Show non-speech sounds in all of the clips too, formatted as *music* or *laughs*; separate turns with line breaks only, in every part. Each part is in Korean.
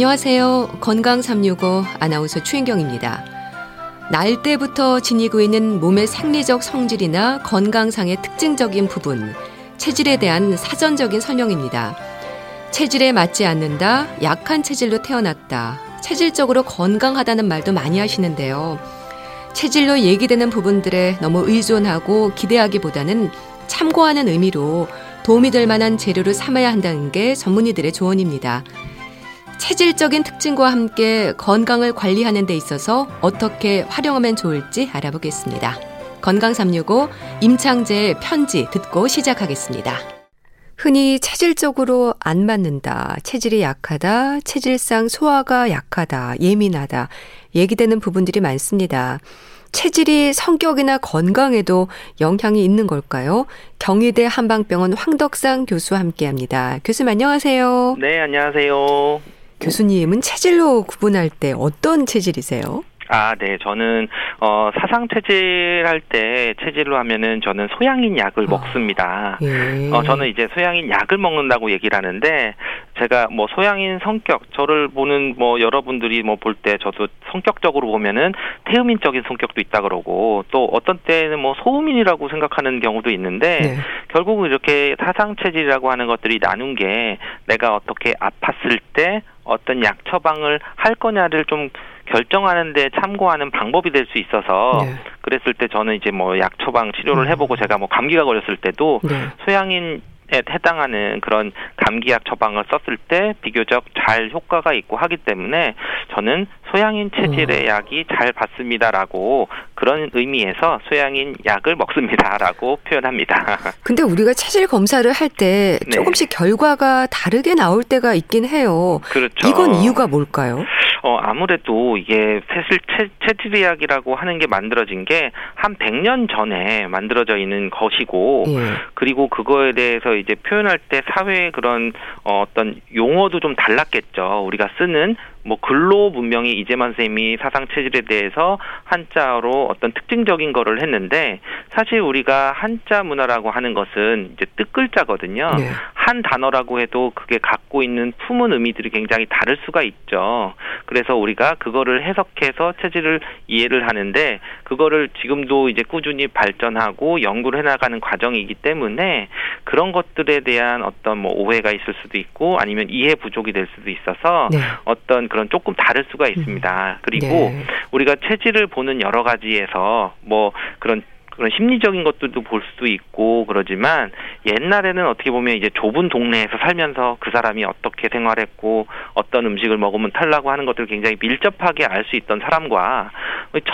안녕하세요. 건강 365 아나운서 추인경입니다. 날 때부터 지니고 있는 몸의 생리적 성질이나 건강상의 특징적인 부분, 체질에 대한 사전적인 설명입니다. 체질에 맞지 않는다, 약한 체질로 태어났다, 체질적으로 건강하다는 말도 많이 하시는데요. 체질로 얘기되는 부분들에 너무 의존하고 기대하기보다는 참고하는 의미로 도움이 될 만한 재료를 삼아야 한다는 게 전문의들의 조언입니다. 체질적인 특징과 함께 건강을 관리하는 데 있어서 어떻게 활용하면 좋을지 알아보겠습니다. 건강 365 임창재의 편지 듣고 시작하겠습니다. 흔히 체질적으로 안 맞는다, 체질이 약하다, 체질상 소화가 약하다, 예민하다, 얘기되는 부분들이 많습니다. 체질이 성격이나 건강에도 영향이 있는 걸까요? 경희대 한방병원 황덕상 교수와 함께 합니다. 교수님 안녕하세요.
네, 안녕하세요.
교수님은 체질로 구분할 때 어떤 체질이세요?
아, 네. 저는 어 사상 체질 할 때 체질로 하면은 저는 소양인 약을 아, 먹습니다. 예. 어 저는 이제 소양인 약을 먹는다고 얘기를 하는데 제가 뭐 소양인 성격 저를 보는 뭐 여러분들이 뭐 볼 때 저도 성격적으로 보면은 태음인적인 성격도 있다 그러고 또 어떤 때는 뭐 소음인이라고 생각하는 경우도 있는데 네. 결국은 이렇게 사상 체질이라고 하는 것들이 나눈 게 내가 어떻게 아팠을 때 어떤 약 처방을 할 거냐를 좀 결정하는데 참고하는 방법이 될 수 있어서 네. 그랬을 때 저는 이제 뭐 약 처방 치료를 음. 해보고 제가 뭐 감기가 걸렸을 때도 네. 소양인 에 해당하는 그런 감기약 처방을 썼을 때 비교적 잘 효과가 있고 하기 때문에 저는 소양인 체질의 음. 약이 잘 받습니다라고 그런 의미에서 소양인 약을 먹습니다라고 *laughs* 표현합니다.
근데 우리가 체질 검사를 할때 네. 조금씩 네. 결과가 다르게 나올 때가 있긴 해요.
그렇죠.
이건 이유가 뭘까요?
어, 아무래도 이게 체, 체질의학이라고 하는 게 만들어진 게 한 100년 전에 만들어져 있는 것이고, 예. 그리고 그거에 대해서 이제 표현할 때 사회의 그런 어, 어떤 용어도 좀 달랐겠죠. 우리가 쓰는 뭐 근로 문명이 이재만 쌤이 사상 체질에 대해서 한자로 어떤 특징적인 거를 했는데 사실 우리가 한자 문화라고 하는 것은 이제 뜻글자거든요. 네. 한 단어라고 해도 그게 갖고 있는 품은 의미들이 굉장히 다를 수가 있죠. 그래서 우리가 그거를 해석해서 체질을 이해를 하는데 그거를 지금도 이제 꾸준히 발전하고 연구를 해나가는 과정이기 때문에 그런 것들에 대한 어떤 뭐 오해가 있을 수도 있고 아니면 이해 부족이 될 수도 있어서 네. 어떤 그런 조금 다를 수가 있습니다. 음. 그리고 네. 우리가 체질을 보는 여러 가지에서 뭐 그런 그런 심리적인 것들도 볼 수도 있고 그러지만 옛날에는 어떻게 보면 이제 좁은 동네에서 살면서 그 사람이 어떻게 생활했고 어떤 음식을 먹으면 탈라고 하는 것들을 굉장히 밀접하게 알 수 있던 사람과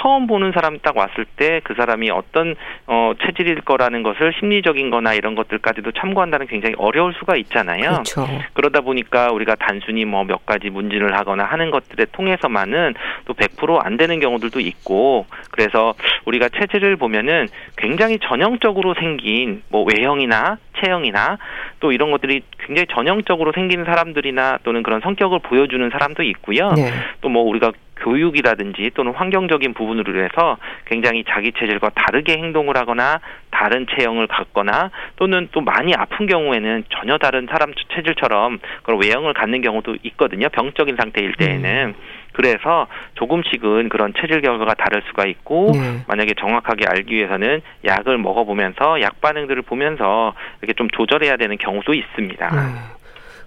처음 보는 사람이 딱 왔을 때 그 사람이 어떤 어 체질일 거라는 것을 심리적인 거나 이런 것들까지도 참고한다는 굉장히 어려울 수가 있잖아요.
그렇죠.
그러다 보니까 우리가 단순히 뭐 몇 가지 문진을 하거나 하는 것들에 통해서만은 또 100%안 되는 경우들도 있고 그래서 우리가 체질을 보면은 굉장히 전형적으로 생긴 뭐 외형이나 체형이나 또 이런 것들이 굉장히 전형적으로 생긴 사람들이나 또는 그런 성격을 보여주는 사람도 있고요. 네. 또뭐 우리가 교육이라든지 또는 환경적인 부분으로 해서 굉장히 자기 체질과 다르게 행동을 하거나 다른 체형을 갖거나 또는 또 많이 아픈 경우에는 전혀 다른 사람 체질처럼 그런 외형을 갖는 경우도 있거든요. 병적인 상태일 때에는. 음. 그래서 조금씩은 그런 체질 결과가 다를 수가 있고 네. 만약에 정확하게 알기 위해서는 약을 먹어보면서 약 반응들을 보면서 이렇게 좀 조절해야 되는 경우도 있습니다. 네.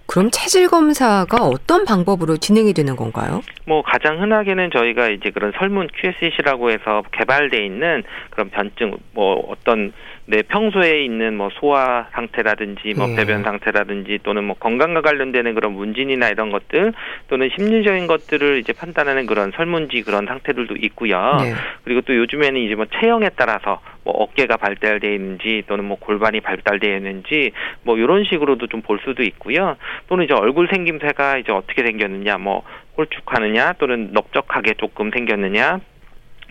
그럼 체질 검사가 어떤 방법으로 진행이 되는 건가요?
뭐 가장 흔하게는 저희가 이제 그런 설문 QSC라고 해서 개발돼 있는 그런 변증 뭐 어떤 내 평소에 있는 뭐 소화 상태라든지 뭐 예. 배변 상태라든지 또는 뭐 건강과 관련되는 그런 문진이나 이런 것들 또는 심리적인 것들을 이제 판단하는 그런 설문지 그런 상태들도 있고요. 네. 그리고 또 요즘에는 이제 뭐 체형에 따라서 뭐 어깨가 발달되어 있는지 또는 뭐 골반이 발달되어 있는지 뭐 이런 식으로도 좀 볼 수도 있고요. 또는 이제 얼굴 생김새가 이제 어떻게 생겼느냐 뭐 홀쭉하느냐 또는 넓적하게 조금 생겼느냐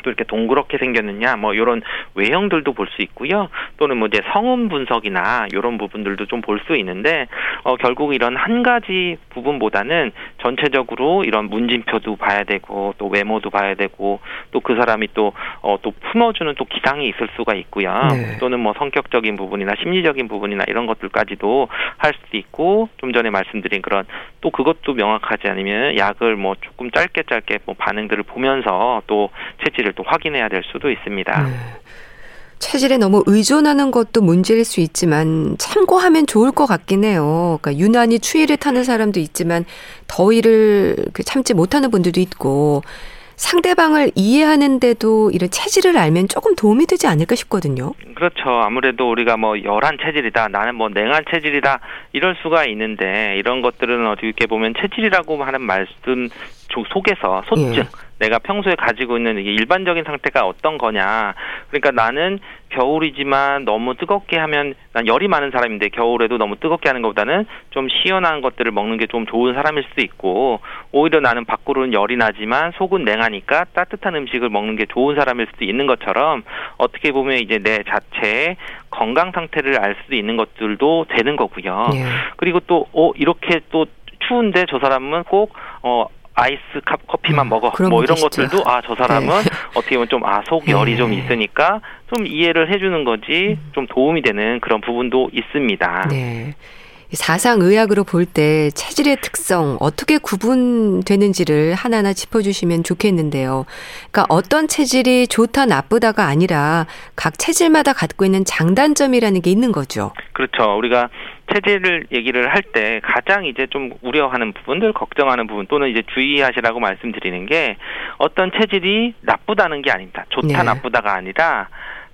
또 이렇게 동그랗게 생겼느냐 뭐 이런 외형들도 볼 수 있고요. 또는 뭐 이제 성음 분석이나 이런 부분들도 좀 볼 수 있는데 어 결국 이런 한 가지 부분보다는 전체적으로 이런 문진표도 봐야 되고 또 외모도 봐야 되고 또 그 사람이 또어또 어, 또 품어주는 또 기상이 있을 수가 있고요. 네. 또는 뭐 성격적인 부분이나 심리적인 부분이나 이런 것들까지도 할 수도 있고 좀 전에 말씀드린 그런 또 그것도 명확하지 않으면 약을 뭐 조금 짧게 짧게 뭐 반응들을 보면서 또 체질을 또 확인해야 될 수도 있습니다. 네.
체질에 너무 의존하는 것도 문제일 수 있지만 참고하면 좋을 것 같긴 해요. 그러니까 유난히 추위를 타는 사람도 있지만 더위를 그 참지 못하는 분들도 있고 상대방을 이해하는데도 이런 체질을 알면 조금 도움이 되지 않을까 싶거든요.
그렇죠. 아무래도 우리가 뭐 열한 체질이다, 나는 뭐 냉한 체질이다 이럴 수가 있는데 이런 것들은 어떻게 보면 체질이라고 하는 말씀 속에서 소증 예. 내가 평소에 가지고 있는 이게 일반적인 상태가 어떤 거냐. 그러니까 나는 겨울이지만 너무 뜨겁게 하면 난 열이 많은 사람인데 겨울에도 너무 뜨겁게 하는 것보다는 좀 시원한 것들을 먹는 게 좀 좋은 사람일 수도 있고 오히려 나는 밖으로는 열이 나지만 속은 냉하니까 따뜻한 음식을 먹는 게 좋은 사람일 수도 있는 것처럼 어떻게 보면 이제 내 자체의 건강 상태를 알 수도 있는 것들도 되는 거고요. 예. 그리고 또 어, 이렇게 또 추운데 저 사람은 꼭 어, 아이스 컵 커피만 음, 먹어 뭐 이런 것들도 아 저 사람은 네. *laughs* 어떻게 보면 좀 아 속 열이 네. 좀 있으니까 좀 이해를 해주는 거지 음. 좀 도움이 되는 그런 부분도 있습니다. 네.
사상 의학으로 볼 때 체질의 특성 어떻게 구분되는지를 하나하나 짚어주시면 좋겠는데요. 그러니까 어떤 체질이 좋다 나쁘다가 아니라 각 체질마다 갖고 있는 장단점이라는 게 있는 거죠.
그렇죠. 우리가 체질을 얘기를 할 때 가장 이제 좀 우려하는 부분들, 걱정하는 부분 또는 이제 주의하시라고 말씀드리는 게 어떤 체질이 나쁘다는 게 아닙니다. 좋다 네. 나쁘다가 아니라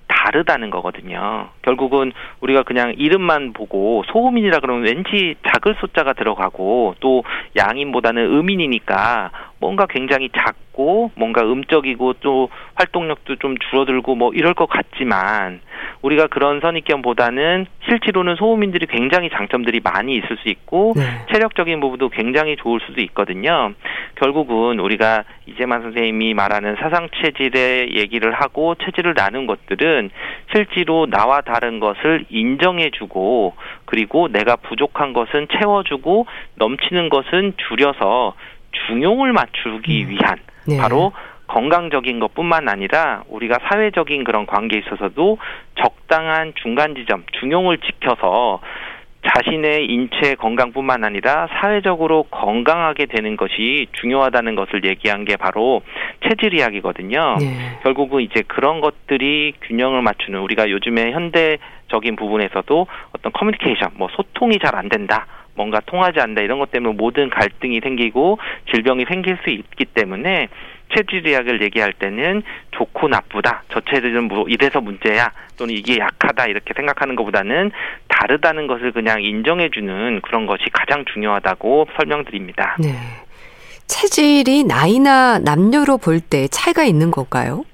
다르다는 거거든요. 결국은 우리가 그냥 이름만 보고 소음인이라 그러면 왠지 작을 숫자가 들어가고 또 양인보다는 음인이니까 뭔가 굉장히 작고 뭔가 음적이고 또 활동력도 좀 줄어들고 뭐 이럴 것 같지만 우리가 그런 선입견보다는 실제로는 소음인들이 굉장히 장점들이 많이 있을 수 있고 네. 체력적인 부분도 굉장히 좋을 수도 있거든요. 결국은 우리가 이재만 선생님이 말하는 사상 체질의 얘기를 하고 체질을 나눈 것들은 실제로 나와 다른 것을 인정해주고 그리고 내가 부족한 것은 채워주고 넘치는 것은 줄여서 중용을 맞추기 음. 위한 네. 바로 건강적인 것뿐만 아니라 우리가 사회적인 그런 관계에 있어서도 적당한 중간 지점, 중용을 지켜서 자신의 인체 건강뿐만 아니라 사회적으로 건강하게 되는 것이 중요하다는 것을 얘기한 게 바로 체질의학이거든요. 네. 결국은 이제 그런 것들이 균형을 맞추는 우리가 요즘에 현대적인 부분에서도 어떤 커뮤니케이션, 뭐 소통이 잘 안 된다. 뭔가 통하지 않는다 이런 것 때문에 모든 갈등이 생기고 질병이 생길 수 있기 때문에 체질의학을 얘기할 때는 좋고 나쁘다. 저 체질은 뭐 이래서 문제야. 또는 이게 약하다. 이렇게 생각하는 것보다는 다르다는 것을 그냥 인정해주는 그런 것이 가장 중요하다고 설명드립니다. 네.
체질이 나이나 남녀로 볼 때 차이가 있는 걸까요?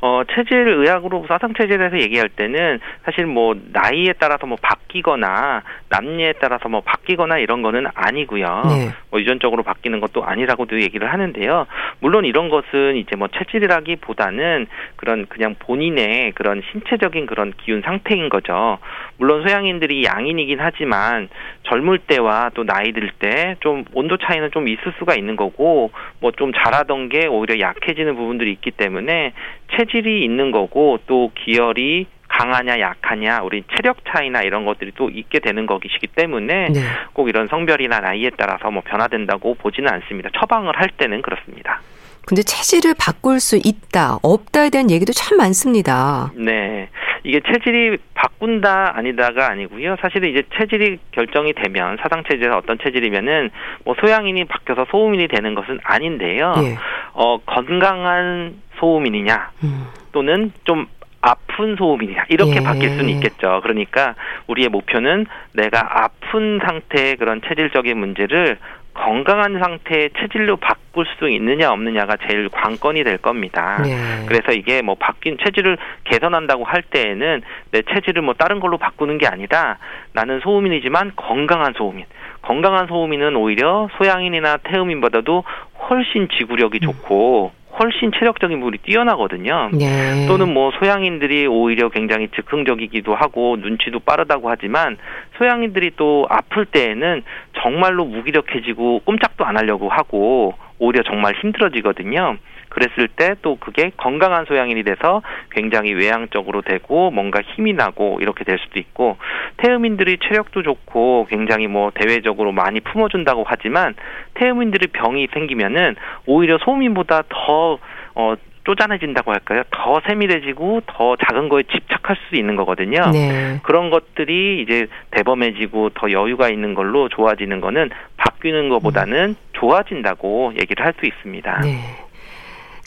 어, 체질 의학으로 사상 체질에서 얘기할 때는 사실 뭐 나이에 따라서 뭐 바뀌거나 남녀에 따라서 뭐 바뀌거나 이런 거는 아니고요. 네. 뭐 유전적으로 바뀌는 것도 아니라고도 얘기를 하는데요. 물론 이런 것은 이제 뭐 체질이라기보다는 그런 그냥 본인의 그런 신체적인 그런 기운 상태인 거죠. 물론 소양인들이 양인이긴 하지만 젊을 때와 또 나이 들 때 좀 온도 차이는 좀 있을 수가 있는 거고 뭐 좀 잘하던 게 오히려 약해지는 부분들이 있기 때문에 체질이 있는 거고 또 기혈이 강하냐 약하냐 우리 체력 차이나 이런 것들이 또 있게 되는 것이기 때문에 네. 꼭 이런 성별이나 나이에 따라서 뭐 변화된다고 보지는 않습니다. 처방을 할 때는 그렇습니다.
근데 체질을 바꿀 수 있다, 없다에 대한 얘기도 참 많습니다.
네. 이게 체질이 바꾼다 아니다가 아니고요. 사실은 이제 체질이 결정이 되면 사상 체질에서 어떤 체질이면은 뭐 소양인이 바뀌어서 소음인이 되는 것은 아닌데요. 예. 어 건강한 소음인이냐 음. 또는 좀 아픈 소음이냐 이렇게 예. 바뀔 수는 있겠죠. 그러니까 우리의 목표는 내가 아픈 상태의 그런 체질적인 문제를 건강한 상태의 체질로 바꿀 수 있느냐 없느냐가 제일 관건이 될 겁니다. 네. 그래서 이게 뭐 바뀐 체질을 개선한다고 할 때에는 내 체질을 뭐 다른 걸로 바꾸는 게 아니라 나는 소음인이지만 건강한 소음인. 건강한 소음인은 오히려 소양인이나 태음인보다도 훨씬 지구력이 좋고 훨씬 체력적인 부분이 뛰어나거든요. 네. 또는 뭐 소양인들이 오히려 굉장히 즉흥적이기도 하고 눈치도 빠르다고 하지만 소양인들이 또 아플 때에는 정말로 무기력해지고 꼼짝도 안 하려고 하고 오히려 정말 힘들어지거든요. 그랬을 때 또 그게 건강한 소양인이 돼서 굉장히 외향적으로 되고 뭔가 힘이 나고 이렇게 될 수도 있고 태음인들이 체력도 좋고 굉장히 뭐 대외적으로 많이 품어준다고 하지만 태음인들이 병이 생기면은 오히려 소민보다 더 어, 쪼잔해진다고 할까요? 더 세밀해지고 더 작은 거에 집착할 수 있는 거거든요. 네. 그런 것들이 이제 대범해지고 더 여유가 있는 걸로 좋아지는 거는 바뀌는 것보다는 음. 좋아진다고 얘기를 할 수 있습니다. 네.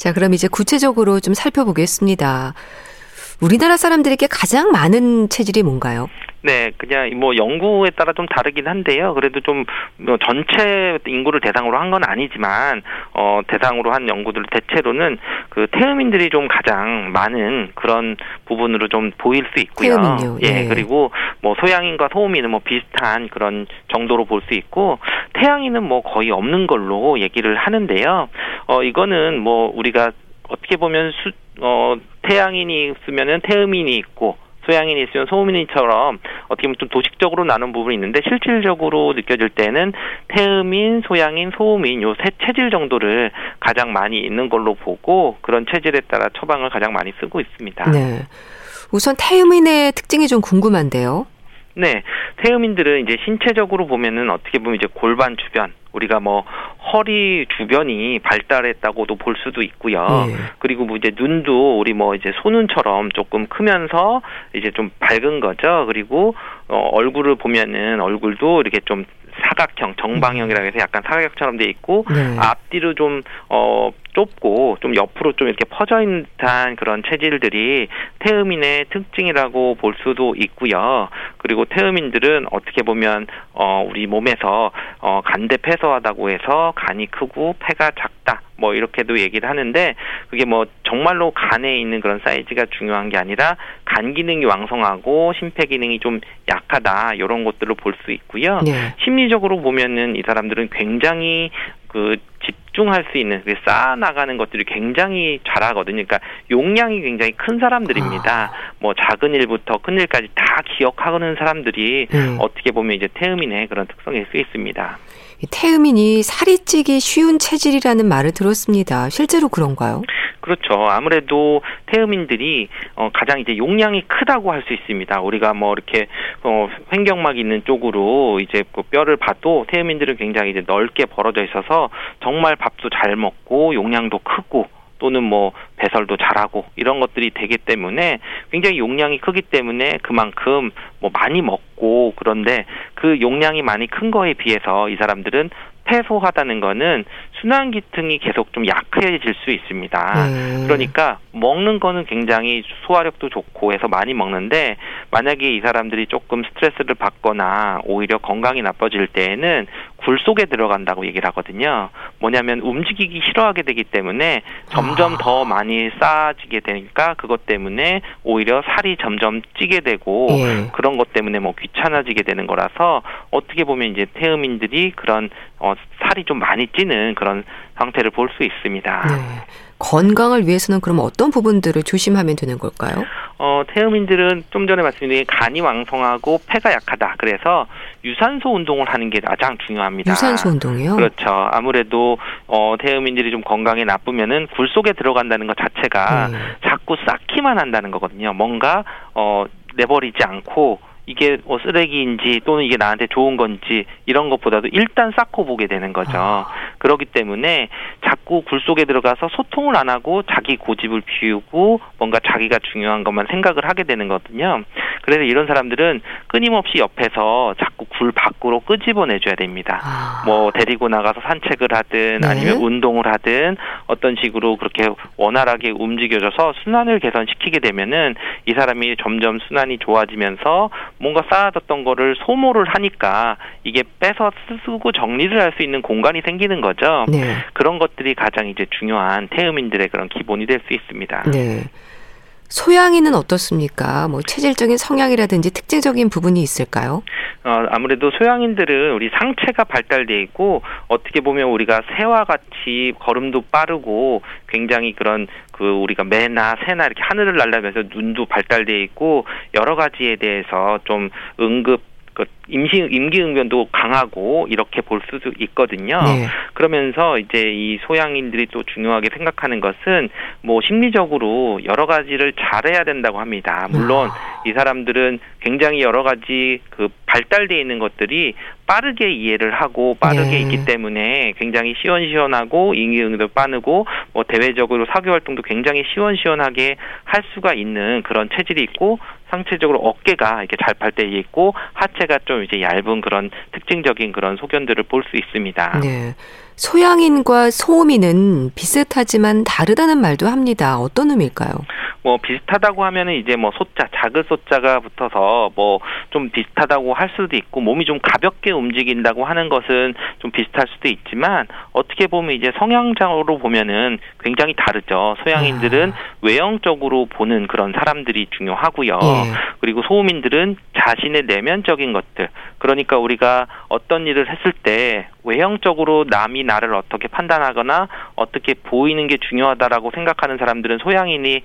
자, 그럼 이제 구체적으로 좀 살펴보겠습니다. 우리나라 사람들에게 가장 많은 체질이 뭔가요?
네, 그냥 뭐 연구에 따라 좀 다르긴 한데요. 그래도 좀 뭐 전체 인구를 대상으로 한 건 아니지만 어 대상으로 한 연구들 대체로는 그 태음인들이 좀 가장 많은 그런 부분으로 좀 보일 수 있고요.
태음인요.
예. 예. 그리고 뭐 소양인과 소음인은 뭐 비슷한 그런 정도로 볼 수 있고 태양인은 뭐 거의 없는 걸로 얘기를 하는데요. 어 이거는 뭐 우리가 어떻게 보면 수, 어, 태양인이 있으면은 태음인이 있고 소양인이 있으면 소음인처럼 어떻게 보면 좀 도식적으로 나눈 부분이 있는데 실질적으로 느껴질 때는 태음인, 소양인, 소음인 요 세 체질 정도를 가장 많이 있는 걸로 보고 그런 체질에 따라 처방을 가장 많이 쓰고 있습니다.
네. 우선 태음인의 특징이 좀 궁금한데요.
네, 태음인들은 이제 신체적으로 보면은 어떻게 보면 이제 골반 주변 우리가 뭐 허리 주변이 발달했다고도 볼 수도 있고요. 네. 그리고 뭐 이제 눈도 우리 뭐 이제 소눈처럼 조금 크면서 이제 좀 밝은 거죠. 그리고 어 얼굴을 보면은 얼굴도 이렇게 좀 사각형 정방형이라고 해서 약간 사각형처럼 돼 있고 네. 앞뒤로 좀어 좁고 좀 옆으로 좀 이렇게 퍼져 있는 듯한 그런 체질들이 태음인의 특징이라고 볼 수도 있고요. 그리고 태음인들은 어떻게 보면 어 우리 몸에서 어 간대 폐 소하다고 해서 간이 크고 폐가 작다. 뭐 이렇게도 얘기를 하는데 그게 뭐 정말로 간에 있는 그런 사이즈가 중요한 게 아니라 간 기능이 왕성하고 심폐 기능이 좀 약하다 이런 것들을 볼수 있고요. 네. 심리적으로 보면은 이 사람들은 굉장히 그 집중할 수 있는 그 쌓아 나가는 것들이 굉장히 잘하거든요. 그러니까 용량이 굉장히 큰 사람들입니다. 아. 뭐 작은 일부터 큰 일까지 다 기억하는 사람들이 음. 어떻게 보면 이제 태음인의 그런 특성일 수 있습니다.
태음인이 살이 찌기 쉬운 체질이라는 말을 들었습니다. 실제로 그런가요?
그렇죠. 아무래도 태음인들이 어, 가장 이제 용량이 크다고 할 수 있습니다. 우리가 뭐 이렇게 어, 횡격막 있는 쪽으로 이제 그 뼈를 봐도 태음인들은 굉장히 이제 넓게 벌어져 있어서 정말 밥도 잘 먹고 용량도 크고 또는 뭐 배설도 잘하고 이런 것들이 되기 때문에 굉장히 용량이 크기 때문에 그만큼 뭐 많이 먹고 그런데 그 용량이 많이 큰 거에 비해서 이 사람들은 폐소하다는 거는 순환 기능이 계속 좀 약해질 수 있습니다. 음. 그러니까 먹는 거는 굉장히 소화력도 좋고 해서 많이 먹는데 만약에 이 사람들이 조금 스트레스를 받거나 오히려 건강이 나빠질 때에는 굴 속에 들어간다고 얘기를 하거든요. 뭐냐면 움직이기 싫어하게 되기 때문에 점점 아. 더 많이 쌓아지게 되니까 그것 때문에 오히려 살이 점점 찌게 되고 예. 그런 것 때문에 뭐 귀찮아지게 되는 거라서 어떻게 보면 이제 태음인들이 그런 어 살이 좀 많이 찌는 그런 상태를 볼 수 있습니다. 네.
건강을 위해서는 그럼 어떤 부분들을 조심하면 되는 걸까요?
어, 태음인들은 좀 전에 말씀드린 간이 왕성하고 폐가 약하다. 그래서 유산소 운동을 하는 게 가장 중요합니다.
유산소 운동이요?
그렇죠. 아무래도 어, 태음인들이 좀 건강에 나쁘면은 굴 속에 들어간다는 것 자체가 네. 자꾸 쌓기만 한다는 거거든요. 뭔가 어, 내버리지 않고 이게 뭐 쓰레기인지 또는 이게 나한테 좋은 건지 이런 것보다도 일단 쌓고 보게 되는 거죠. 아. 그렇기 때문에 자꾸 굴 속에 들어가서 소통을 안 하고 자기 고집을 피우고 뭔가 자기가 중요한 것만 생각을 하게 되는 거거든요. 그래서 이런 사람들은 끊임없이 옆에서 자꾸 굴 밖으로 끄집어내줘야 됩니다. 아. 뭐 데리고 나가서 산책을 하든 네. 아니면 운동을 하든 어떤 식으로 그렇게 원활하게 움직여줘서 순환을 개선시키게 되면은 이 사람이 점점 순환이 좋아지면서 뭔가 쌓아뒀던 거를 소모를 하니까 이게 빼서 쓰고 정리를 할 수 있는 공간이 생기는 거죠. 네. 그런 것들이 가장 이제 중요한 태음인들의 그런 기본이 될 수 있습니다. 네.
소양이는 어떻습니까? 뭐 체질적인 성향이라든지 특징적인 부분이 있을까요?
어, 아무래도 소양인들은 우리 상체가 발달돼 있고 어떻게 보면 우리가 새와 같이 걸음도 빠르고 굉장히 그런 그 우리가 매나 새나 이렇게 하늘을 날라면서 눈도 발달돼 있고 여러 가지에 대해서 좀 응급 그 임시 임기응변도 강하고 이렇게 볼 수도 있거든요. 네. 그러면서 이제 이 소양인들이 또 중요하게 생각하는 것은 뭐 심리적으로 여러 가지를 잘해야 된다고 합니다. 물론 아. 이 사람들은 굉장히 여러 가지 그 발달돼 있는 것들이 빠르게 이해를 하고 빠르게 네. 있기 때문에 굉장히 시원시원하고 임기응도 빠르고 뭐 대외적으로 사교 활동도 굉장히 시원시원하게 할 수가 있는 그런 체질이 있고 상체적으로 어깨가 이렇게 잘 발달돼 있고 하체가 좀 이제 얇은 그런 특징적인 그런 소견들을 볼 수 있습니다. 네.
소양인과 소음인은 비슷하지만 다르다는 말도 합니다. 어떤 의미일까요?
뭐 비슷하다고 하면은 이제 뭐 소자 작은 소자가 붙어서 뭐 좀 비슷하다고 할 수도 있고 몸이 좀 가볍게 움직인다고 하는 것은 좀 비슷할 수도 있지만 어떻게 보면 이제 성향적으로 보면은 굉장히 다르죠. 소양인들은 아. 외형적으로 보는 그런 사람들이 중요하고요. 예. 그리고 소음인들은 자신의 내면적인 것들 그러니까 우리가 어떤 일을 했을 때 외형적으로 남이 나를 어떻게 판단하거나 어떻게 보이는 게 중요하다라고 생각하는 사람들은 소양인이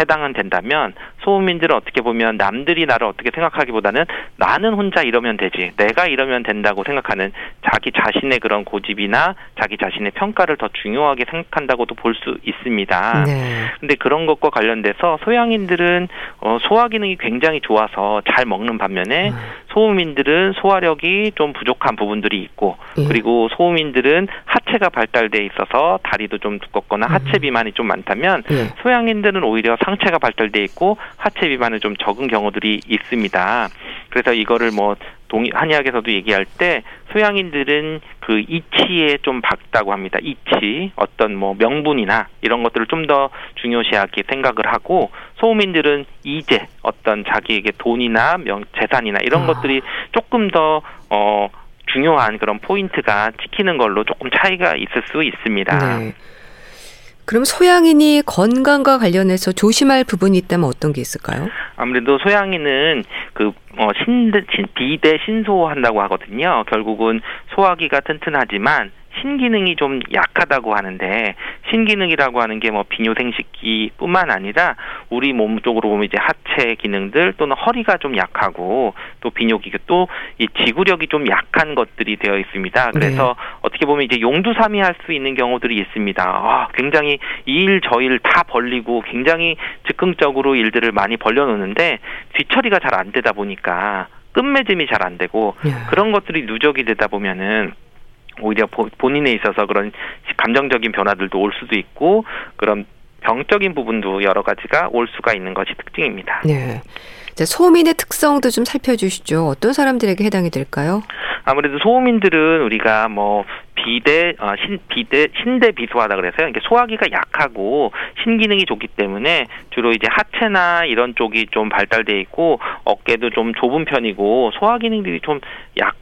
해당은 된다면 소음인들은 어떻게 보면 남들이 나를 어떻게 생각하기보다는 나는 혼자 이러면 되지 내가 이러면 된다고 생각하는 자기 자신의 그런 고집이나 자기 자신의 평가를 더 중요하게 생각한다고도 볼 수 있습니다. 네. 근데 그런 것과 관련돼서 소양인들은 어, 소화 기능이 굉장히 좋아서 잘 먹는 반면에 음. 소음인들은 소화력이 좀 부족한 부분들이 있고 예. 그리고 소음인들은 하체가 발달돼 있어서 다리도 좀 두껍거나 음. 하체 비만이 좀 많다면 예. 소양인들은 오히려 상체가 발달돼 있고 하체 비만은 좀 적은 경우들이 있습니다. 그래서 이거를 뭐 동의 한의학에서도 얘기할 때 소양인들은 그 이치에 좀 밝다고 합니다. 이치 어떤 뭐 명분이나 이런 것들을 좀 더 중요시하게 생각을 하고 소음인들은 이제 어떤 자기에게 돈이나 명 재산이나 이런 아. 것들이 조금 더어 중요한 그런 포인트가 찍히는 걸로 조금 차이가 있을 수 있습니다. 네.
그럼 소양인이 건강과 관련해서 조심할 부분이 있다면 어떤 게 있을까요?
아무래도 소양인은 그 어, 신, 비대 신소한다고 하거든요. 결국은 소화기가 튼튼하지만 신기능이 좀 약하다고 하는데 신기능이라고 하는 게 뭐 비뇨생식기뿐만 아니라 우리 몸 쪽으로 보면 이제 하체 기능들 또는 허리가 좀 약하고 또 비뇨기계 또이 지구력이 좀 약한 것들이 되어 있습니다. 그래서 네. 어떻게 보면 이제 용두삼이 할 수 있는 경우들이 있습니다. 아, 굉장히 이 일 저 일 다 벌리고 굉장히 즉흥적으로 일들을 많이 벌려놓는데 뒤처리가 잘 안 되다 보니까 끝맺음이 잘 안 되고 네. 그런 것들이 누적이 되다 보면은 오히려 본인에 있어서 그런 감정적인 변화들도 올 수도 있고 그런 병적인 부분도 여러 가지가 올 수가 있는 것이 특징입니다.
네. 소음인의 특성도 좀 살펴주시죠. 어떤 사람들에게 해당이 될까요?
아무래도 소음인들은 우리가 뭐 비대 어, 신 비대 신대 비소하다 그래서요. 이게 소화기가 약하고 신기능이 좋기 때문에 주로 이제 하체나 이런 쪽이 좀 발달돼 있고 어깨도 좀 좁은 편이고 소화 기능들이 좀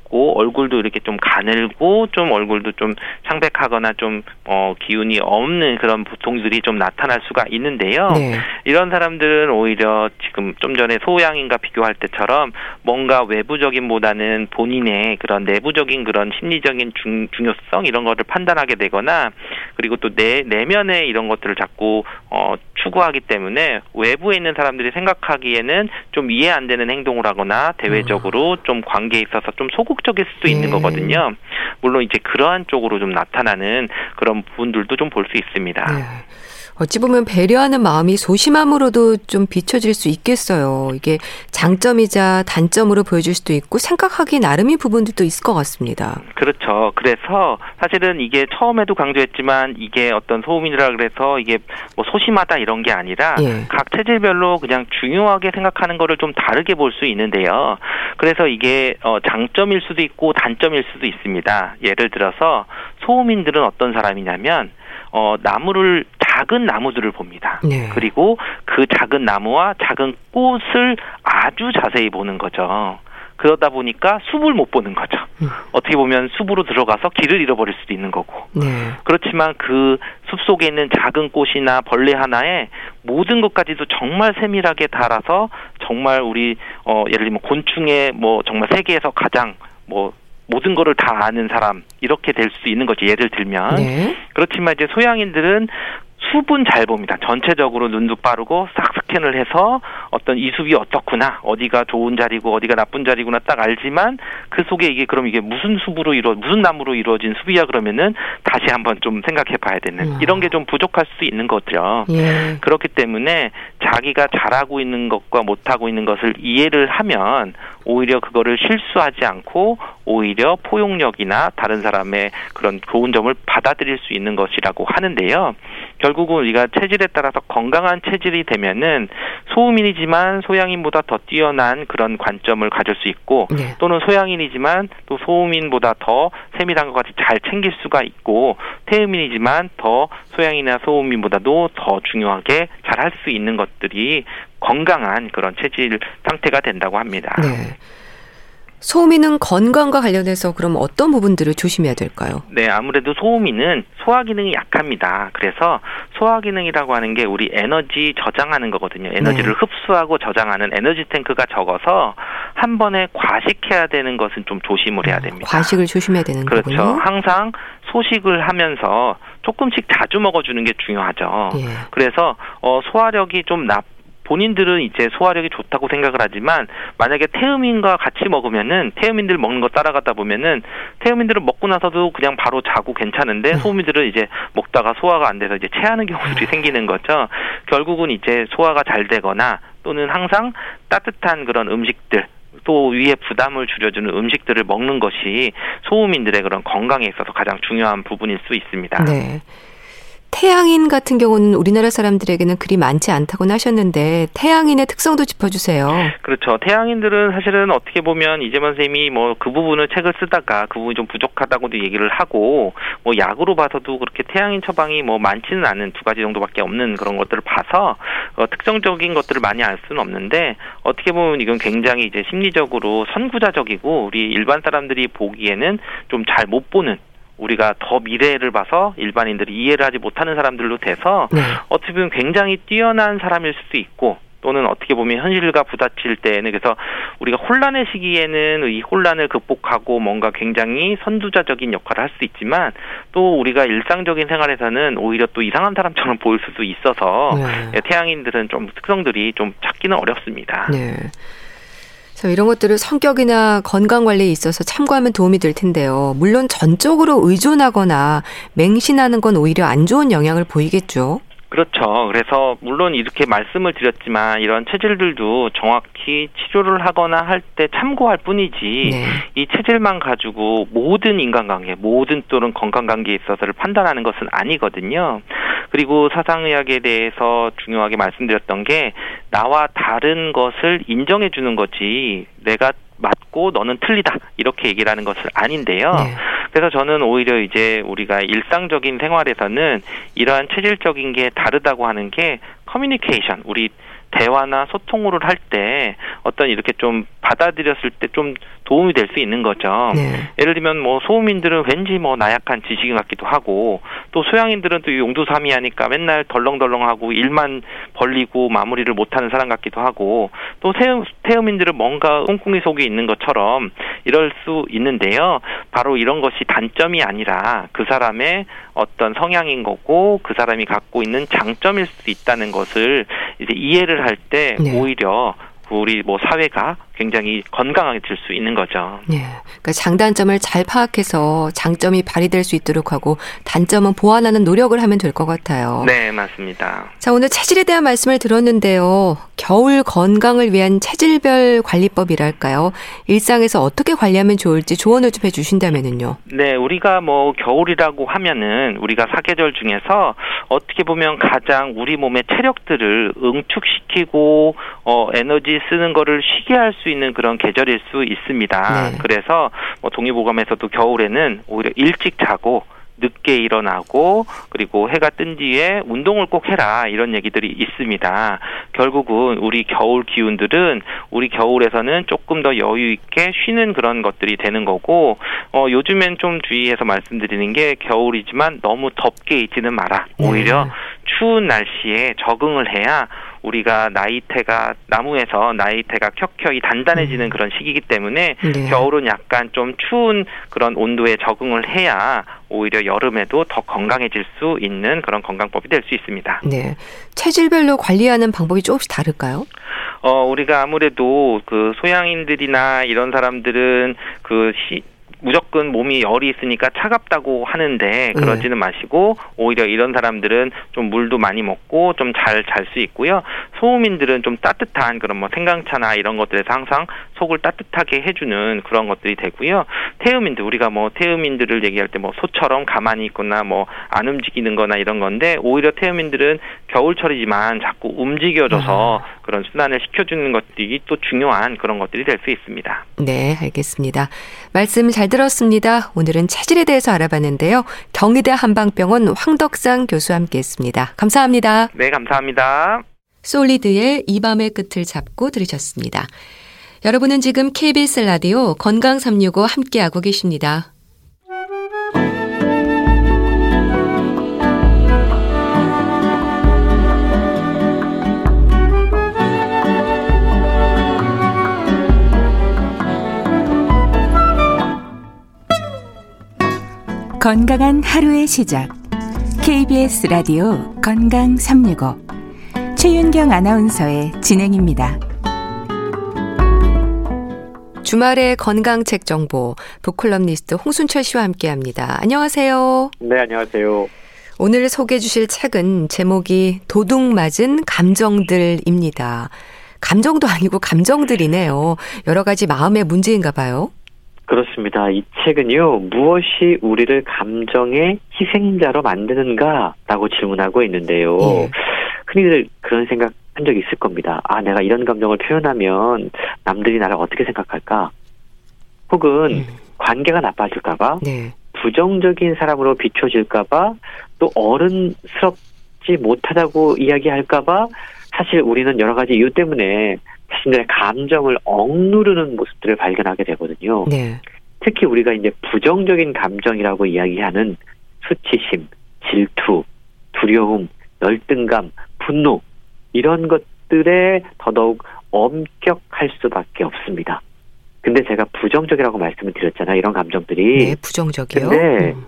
얕고 얼굴도 이렇게 좀 가늘고 좀 얼굴도 좀 창백하거나 좀 어, 기운이 없는 그런 보통들이 좀 나타날 수가 있는데요. 네. 이런 사람들은 오히려 지금 좀 전에 소양인과 비교할 때처럼 뭔가 외부적인보다는 본인의 그런 내부적인 그런 심리적인 중, 중요성 이런 것을 판단하게 되거나 그리고 또 내 내면에 이런 것들을 자꾸 어, 추구하기 때문에 외부에 있는 사람들이 생각하기에는 좀 이해 안 되는 행동을 하거나 대외적으로 음. 좀 관계에 있어서 좀 소극 적일 수도 있는 네. 거거든요. 물론 이제 그러한 쪽으로 좀 나타나는 그런 부분들도 좀 볼 수 있습니다. 네.
어찌 보면 배려하는 마음이 소심함으로도 좀 비춰질 수 있겠어요. 이게 장점이자 단점으로 보여줄 수도 있고 생각하기 나름의 부분들도 있을 것 같습니다.
그렇죠. 그래서 사실은 이게 처음에도 강조했지만 이게 어떤 소음이라 그래서 이게 뭐 소심하다 이런 게 아니라 예. 각 체질별로 그냥 중요하게 생각하는 거를 좀 다르게 볼 수 있는데요. 그래서 이게 어 장점일 수도 있고 단점일 수도 있습니다. 예를 들어서 소음인들은 어떤 사람이냐면 어, 나무를 작은 나무들을 봅니다. 네. 그리고 그 작은 나무와 작은 꽃을 아주 자세히 보는 거죠. 그러다 보니까 숲을 못 보는 거죠. 음. 어떻게 보면 숲으로 들어가서 길을 잃어버릴 수도 있는 거고. 네. 그렇지만 그 숲 속에 있는 작은 꽃이나 벌레 하나에 모든 것까지도 정말 세밀하게 달아서 정말 우리 어 예를 들면 곤충의 뭐 정말 세계에서 가장 뭐 모든 거를 다 아는 사람 이렇게 될 수 있는 거지 예를 들면 네. 그렇지만 이제 소양인들은 숲은 잘 봅니다. 전체적으로 눈도 빠르고 싹 스캔을 해서 어떤 이 숲이 어떻구나, 어디가 좋은 자리고 어디가 나쁜 자리구나 딱 알지만 그 속에 이게 그럼 이게 무슨 숲으로 이루 무슨 나무로 이루어진 숲이야 그러면은 다시 한번 좀 생각해 봐야 되는 음. 이런 게 좀 부족할 수 있는 거죠. 예. 그렇기 때문에 자기가 잘하고 있는 것과 못하고 있는 것을 이해를 하면 오히려 그거를 실수하지 않고 오히려 포용력이나 다른 사람의 그런 좋은 점을 받아들일 수 있는 것이라고 하는데요. 결국 은 우리가 체질에 따라서 건강한 체질이 되면은 소음인이지만 소양인보다 더 뛰어난 그런 관점을 가질 수 있고 네. 또는 소양인이지만 또 소음인보다 더 세밀한 것 같이 잘 챙길 수가 있고 태음인이지만 더 소양이나 소음인보다도 더 중요하게 잘 할 수 있는 것들이 건강한 그런 체질 상태가 된다고 합니다. 네.
소음이는 건강과 관련해서 그럼 어떤 부분들을 조심해야 될까요?
네, 아무래도 소음이는 소화 기능이 약합니다. 그래서 소화 기능이라고 하는 게 우리 에너지 저장하는 거거든요. 에너지를 네. 흡수하고 저장하는 에너지 탱크가 적어서 한 번에 과식해야 되는 것은 좀 조심을 해야 음, 됩니다.
과식을 조심해야 되는
그렇죠. 거군요. 항상 소식을 하면서 조금씩 자주 먹어주는 게 중요하죠. 예. 그래서 어, 소화력이 좀 나, 본인들은 이제 소화력이 좋다고 생각을 하지만 만약에 태음인과 같이 먹으면은 태음인들 먹는 거 따라가다 보면은 태음인들은 먹고 나서도 그냥 바로 자고 괜찮은데 네. 소음인들은 이제 먹다가 소화가 안 돼서 이제 체하는 경우들이 네. 생기는 거죠. 결국은 이제 소화가 잘 되거나 또는 항상 따뜻한 그런 음식들 또 위에 부담을 줄여주는 음식들을 먹는 것이 소음인들의 그런 건강에 있어서 가장 중요한 부분일 수 있습니다. 네.
태양인 같은 경우는 우리나라 사람들에게는 그리 많지 않다고 하셨는데 태양인의 특성도 짚어주세요.
그렇죠. 태양인들은 사실은 어떻게 보면 이재만 선생님이 뭐 그 부분을 책을 쓰다가 그 부분이 좀 부족하다고도 얘기를 하고 뭐 약으로 봐서도 그렇게 태양인 처방이 뭐 많지는 않은 두 가지 정도밖에 없는 그런 것들을 봐서 어, 특정적인 것들을 많이 알 수는 없는데 어떻게 보면 이건 굉장히 이제 심리적으로 선구자적이고 우리 일반 사람들이 보기에는 좀 잘 못 보는 우리가 더 미래를 봐서 일반인들이 이해를 하지 못하는 사람들로 돼서 네. 어떻게 보면 굉장히 뛰어난 사람일 수도 있고 또는 어떻게 보면 현실과 부딪힐 때에는 그래서 우리가 혼란의 시기에는 이 혼란을 극복하고 뭔가 굉장히 선두자적인 역할을 할 수 있지만 또 우리가 일상적인 생활에서는 오히려 또 이상한 사람처럼 *laughs* 보일 수도 있어서 네. 태양인들은 좀 특성들이 좀 찾기는 어렵습니다. 네.
그래서 이런 것들을 성격이나 건강 관리에 있어서 참고하면 도움이 될 텐데요. 물론 전적으로 의존하거나 맹신하는 건 오히려 안 좋은 영향을 보이겠죠.
그렇죠. 그래서 물론 이렇게 말씀을 드렸지만 이런 체질들도 정확히 치료를 하거나 할 때 참고할 뿐이지 네. 이 체질만 가지고 모든 인간관계, 모든 또는 건강관계에 있어서를 판단하는 것은 아니거든요. 그리고 사상의학에 대해서 중요하게 말씀드렸던 게 나와 다른 것을 인정해 주는 거지 내가 맞고 너는 틀리다 이렇게 얘기를 하는 것은 아닌데요. 네. 그래서 저는 오히려 이제 우리가 일상적인 생활에서는 이러한 체질적인 게 다르다고 하는 게 커뮤니케이션 우리 대화나 소통을 할때 어떤 이렇게 좀 받아들였을 때 좀 도움이 될 수 있는 거죠. 네. 예를 들면 뭐 소음인들은 왠지 뭐 나약한 지식인 같기도 하고 또 소양인들은 또 용두사미하니까 맨날 덜렁덜렁하고 일만 벌리고 마무리를 못하는 사람 같기도 하고 또 태음, 태음인들은 뭔가 꿍꿍이 속에 있는 것처럼 이럴 수 있는데요. 바로 이런 것이 단점이 아니라 그 사람의 어떤 성향인 거고 그 사람이 갖고 있는 장점일 수 있다는 것을 이제 이해를 할때 네. 오히려 우리 뭐 사회가 굉장히 건강하게 될수 있는 거죠.
네. 그러니까 장단점을 잘 파악해서 장점이 발휘될 수 있도록 하고 단점은 보완하는 노력을 하면 될 것 같아요.
네, 맞습니다.
자, 오늘 체질에 대한 말씀을 들었는데요. 겨울 건강을 위한 체질별 관리법이랄까요? 일상에서 어떻게 관리하면 좋을지 조언을 좀 해주신다면은요.
네, 우리가 뭐 겨울이라고 하면은 우리가 사계절 중에서 어떻게 보면 가장 우리 몸의 체력들을 응축시키고 어 에너지 쓰는 거를 쉬게 할 수 있는 그런 계절일 수 있습니다. 네. 그래서 뭐 동의보감에서도 겨울에는 오히려 일찍 자고 늦게 일어나고 그리고 해가 뜬 뒤에 운동을 꼭 해라 이런 얘기들이 있습니다. 결국은 우리 겨울 기운들은 우리 겨울에서는 조금 더 여유 있게 쉬는 그런 것들이 되는 거고 어 요즘엔 좀 주의해서 말씀드리는 게 겨울이지만 너무 덥게 있지는 마라. 오히려 네. 추운 날씨에 적응을 해야 우리가 나이테가 나무에서 나이테가 켜켜이 단단해지는 음. 그런 시기이기 때문에 네. 겨울은 약간 좀 추운 그런 온도에 적응을 해야 오히려 여름에도 더 건강해질 수 있는 그런 건강법이 될 수 있습니다.
네. 체질별로 관리하는 방법이 조금씩 다를까요?
어, 우리가 아무래도 그 소양인들이나 이런 사람들은 그 시, 무조건 몸이 열이 있으니까 차갑다고 하는데 네. 그러지는 네. 마시고 오히려 이런 사람들은 좀 물도 많이 먹고 좀 잘 잘 수 있고요. 소음인들은 좀 따뜻한 그런 뭐 생강차나 이런 것들에서 항상 속을 따뜻하게 해주는 그런 것들이 되고요. 태음인들 우리가 뭐 태음인들을 얘기할 때 뭐 소처럼 가만히 있거나 뭐 안 움직이는 거나 이런 건데 오히려 태음인들은 겨울철이지만 자꾸 움직여줘서 아. 그런 순환을 시켜주는 것들이 또 중요한 그런 것들이 될 수 있습니다.
네, 알겠습니다. 말씀 잘 들었습니다. 오늘은 체질에 대해서 알아봤는데요. 경희대 한방병원 황덕상 교수와 함께했습니다. 감사합니다.
네, 감사합니다.
솔리드의 이 밤의 끝을 잡고 들으셨습니다. 여러분은 지금 KBS 라디오 건강 365 함께하고 계십니다.
건강한 하루의 시작. KBS 라디오 건강 365. 최윤경 아나운서의 진행입니다.
주말의 건강책 정보 북콜럼니스트 홍순철 씨와 함께합니다. 안녕하세요.
네, 안녕하세요.
오늘 소개해 주실 책은 제목이 도둑 맞은 감정들입니다. 감정도 아니고 감정들이네요. 여러 가지 마음의 문제인가 봐요.
그렇습니다. 이 책은요, 무엇이 우리를 감정의 희생자로 만드는가라고 질문하고 있는데요. 예. 흔히들 그런 생각 한 적 있을 겁니다. 아, 내가 이런 감정을 표현하면 남들이 나를 어떻게 생각할까? 혹은 음. 관계가 나빠질까봐? 네. 부정적인 사람으로 비춰질까봐? 또 어른스럽지 못하다고 이야기할까봐? 사실 우리는 여러 가지 이유 때문에 자신들의 감정을 억누르는 모습들을 발견하게 되거든요. 네. 특히 우리가 이제 부정적인 감정이라고 이야기하는 수치심, 질투, 두려움, 열등감, 분노 이런 것들에 더더욱 엄격할 수밖에 없습니다. 근데 제가 부정적이라고 말씀을 드렸잖아요. 이런 감정들이.
네, 부정적이요.
근데 음.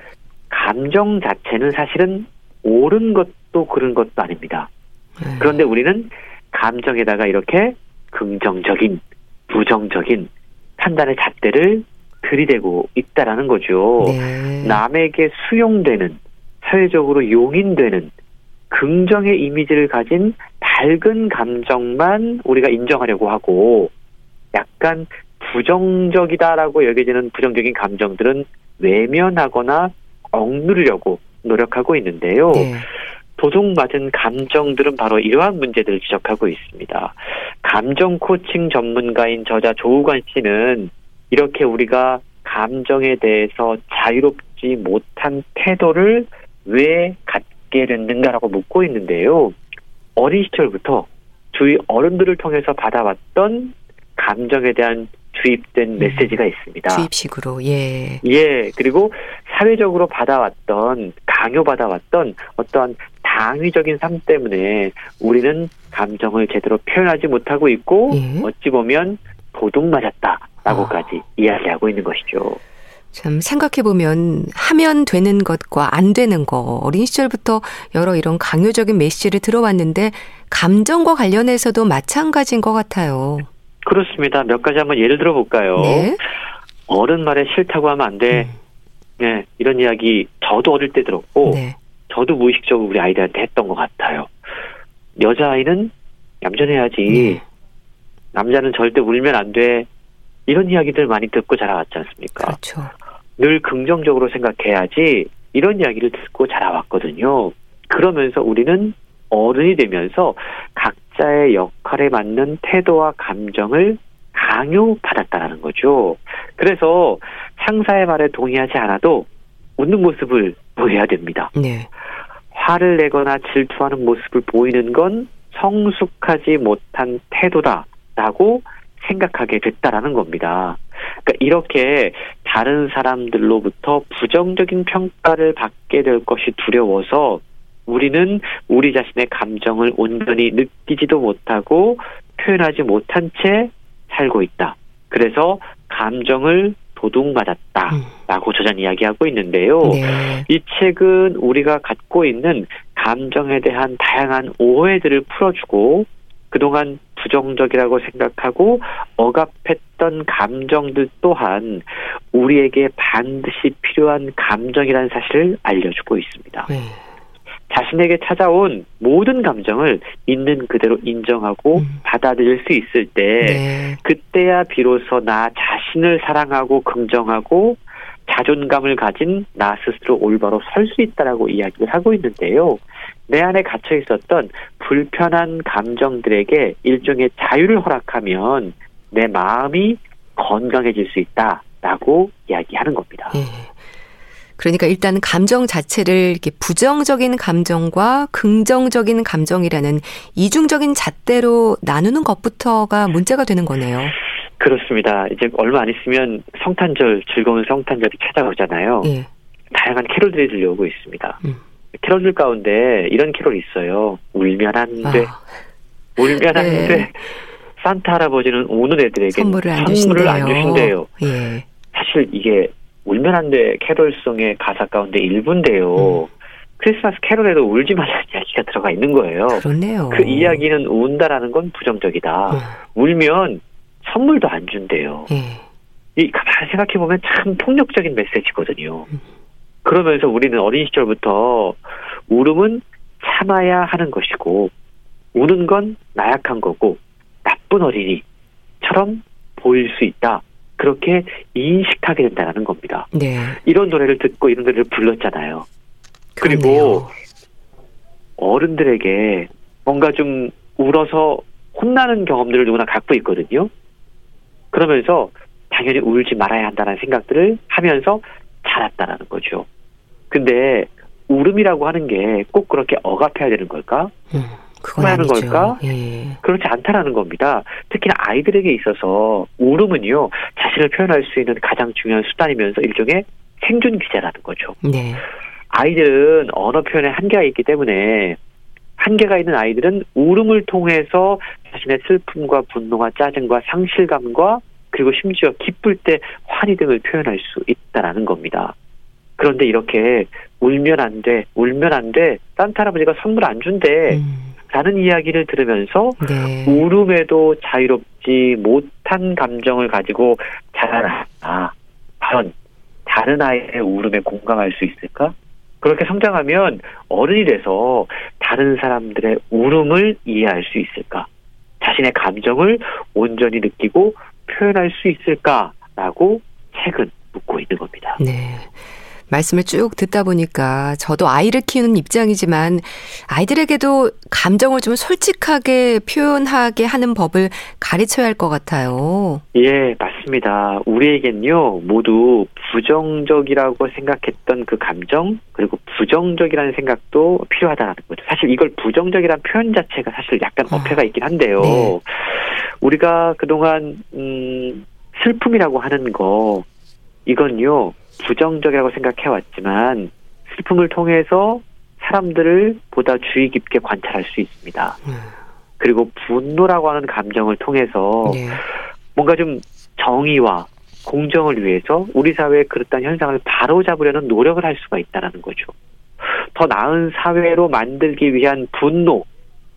감정 자체는 사실은 옳은 것도 그런 것도 아닙니다. 네. 그런데 우리는 감정에다가 이렇게 긍정적인, 부정적인 판단의 잣대를 들이대고 있다라는 거죠. 네. 남에게 수용되는, 사회적으로 용인되는 긍정의 이미지를 가진 밝은 감정만 우리가 인정하려고 하고 약간 부정적이다라고 여겨지는 부정적인 감정들은 외면하거나 억누르려고 노력하고 있는데요. 네. 도둑맞은 감정들은 바로 이러한 문제들을 지적하고 있습니다. 감정 코칭 전문가인 저자 조우관 씨는 이렇게 우리가 감정에 대해서 자유롭지 못한 태도를 왜 갖게 됐는가라고 묻고 있는데요. 어린 시절부터 주위 어른들을 통해서 받아왔던 감정에 대한 주입된 음. 메시지가 있습니다.
주입식으로, 예.
예, 그리고 사회적으로 받아왔던, 강요받아왔던 어떠한 당위적인 삶 때문에 우리는 감정을 제대로 표현하지 못하고 있고 예. 어찌 보면 도둑 맞았다라고까지 아. 이야기하고 있는 것이죠.
참 생각해 보면 하면 되는 것과 안 되는 거 어린 시절부터 여러 이런 강요적인 메시지를 들어왔는데 감정과 관련해서도 마찬가지인 것 같아요.
그렇습니다. 몇 가지 한번 예를 들어 볼까요? 네. 어른 말에 싫다고 하면 안 돼. 음. 네, 이런 이야기 저도 어릴 때 들었고 네. 저도 무의식적으로 우리 아이들한테 했던 것 같아요. 여자아이는 얌전해야지. 네. 남자는 절대 울면 안 돼. 이런 이야기들 많이 듣고 자라왔지 않습니까?
그렇죠.
늘 긍정적으로 생각해야지. 이런 이야기를 듣고 자라왔거든요. 그러면서 우리는 어른이 되면서 각자의 역할에 맞는 태도와 감정을 강요받았다라는 거죠. 그래서 상사의 말에 동의하지 않아도 웃는 모습을 보여야 됩니다. 네. 화를 내거나 질투하는 모습을 보이는 건 성숙하지 못한 태도다라고 생각하게 됐다라는 겁니다. 그러니까 이렇게 다른 사람들로부터 부정적인 평가를 받게 될 것이 두려워서 우리는 우리 자신의 감정을 온전히 느끼지도 못하고 표현하지 못한 채 살고 있다. 그래서 감정을 도둑맞았다라고 음. 저자는 이야기하고 있는데요. 네. 이 책은 우리가 갖고 있는 감정에 대한 다양한 오해들을 풀어주고 그동안 부정적이라고 생각하고 억압했던 감정들 또한 우리에게 반드시 필요한 감정이라는 사실을 알려주고 있습니다. 네. 자신에게 찾아온 모든 감정을 있는 그대로 인정하고 음. 받아들일 수 있을 때 네. 그때야 비로소 나 자신을 사랑하고 긍정하고 자존감을 가진 나 스스로 올바로 설 수 있다라고 이야기를 하고 있는데요. 내 안에 갇혀 있었던 불편한 감정들에게 일종의 자유를 허락하면 내 마음이 건강해질 수 있다라고 이야기하는 겁니다. 네.
그러니까 일단 감정 자체를 이렇게 부정적인 감정과 긍정적인 감정이라는 이중적인 잣대로 나누는 것부터가 문제가 되는 거네요.
그렇습니다. 이제 얼마 안 있으면 성탄절 즐거운 성탄절이 찾아오잖아요. 예. 다양한 캐롤들이 들려오고 있습니다. 음. 캐롤들 가운데 이런 캐롤이 있어요. 울면 안 돼. 아. 울면 안 네. 돼. 산타 할아버지는 우는 애들에게 선물을 안, 선물을 안 주신대요. 예. 사실 이게 울면 안 돼 캐롤송의 가사 가운데 일부인데요. 음. 크리스마스 캐롤에도 울지 말라는 이야기가 들어가 있는 거예요.
그렇네요.
그 이야기는 운다라는 건 부정적이다. 음. 울면 선물도 안 준대요. 음. 이 가만히 생각해 보면 참 폭력적인 메시지거든요. 음. 그러면서 우리는 어린 시절부터 울음은 참아야 하는 것이고 우는 건 나약한 거고 나쁜 어린이처럼 보일 수 있다. 그렇게 인식하게 된다는 겁니다. 네. 이런 노래를 듣고 이런 노래를 불렀잖아요. 그렇네요. 그리고 어른들에게 뭔가 좀 울어서 혼나는 경험들을 누구나 갖고 있거든요. 그러면서 당연히 울지 말아야 한다는 생각들을 하면서 자랐다라는 거죠. 근데 울음이라고 하는 게 꼭 그렇게 억압해야 되는 걸까? 음. 하는 걸까? 예. 그렇지 않다라는 겁니다. 특히나 아이들에게 있어서 울음은요 자신을 표현할 수 있는 가장 중요한 수단이면서 일종의 생존 기제라는 거죠. 네. 아이들은 언어 표현에 한계가 있기 때문에 한계가 있는 아이들은 울음을 통해서 자신의 슬픔과 분노와 짜증과 상실감과 그리고 심지어 기쁠 때 환희 등을 표현할 수 있다라는 겁니다. 그런데 이렇게 울면 안 돼, 울면 안 돼, 산타 할아버지가 선물 안 준대. 음. 라는 이야기를 들으면서 네. 울음에도 자유롭지 못한 감정을 가지고 자라나 과연 다른 아이의 울음에 공감할 수 있을까? 그렇게 성장하면 어른이 돼서 다른 사람들의 울음을 이해할 수 있을까? 자신의 감정을 온전히 느끼고 표현할 수 있을까라고 책은 묻고 있는 겁니다.
네. 말씀을 쭉 듣다 보니까 저도 아이를 키우는 입장이지만 아이들에게도 감정을 좀 솔직하게 표현하게 하는 법을 가르쳐야 할 것 같아요.
예, 맞습니다. 우리에겐요, 모두 부정적이라고 생각했던 그 감정, 그리고 부정적이라는 생각도 필요하다는 거죠. 사실 이걸 부정적이라는 표현 자체가 사실 약간 아, 어폐가 있긴 한데요. 네. 우리가 그동안, 음, 슬픔이라고 하는 거, 이건요, 부정적이라고 생각해 왔지만 슬픔을 통해서 사람들을 보다 주의 깊게 관찰할 수 있습니다. 음. 그리고 분노라고 하는 감정을 통해서 네. 뭔가 좀 정의와 공정을 위해서 우리 사회에 그렇다는 현상을 바로잡으려는 노력을 할 수가 있다는 거죠. 더 나은 사회로 만들기 위한 분노,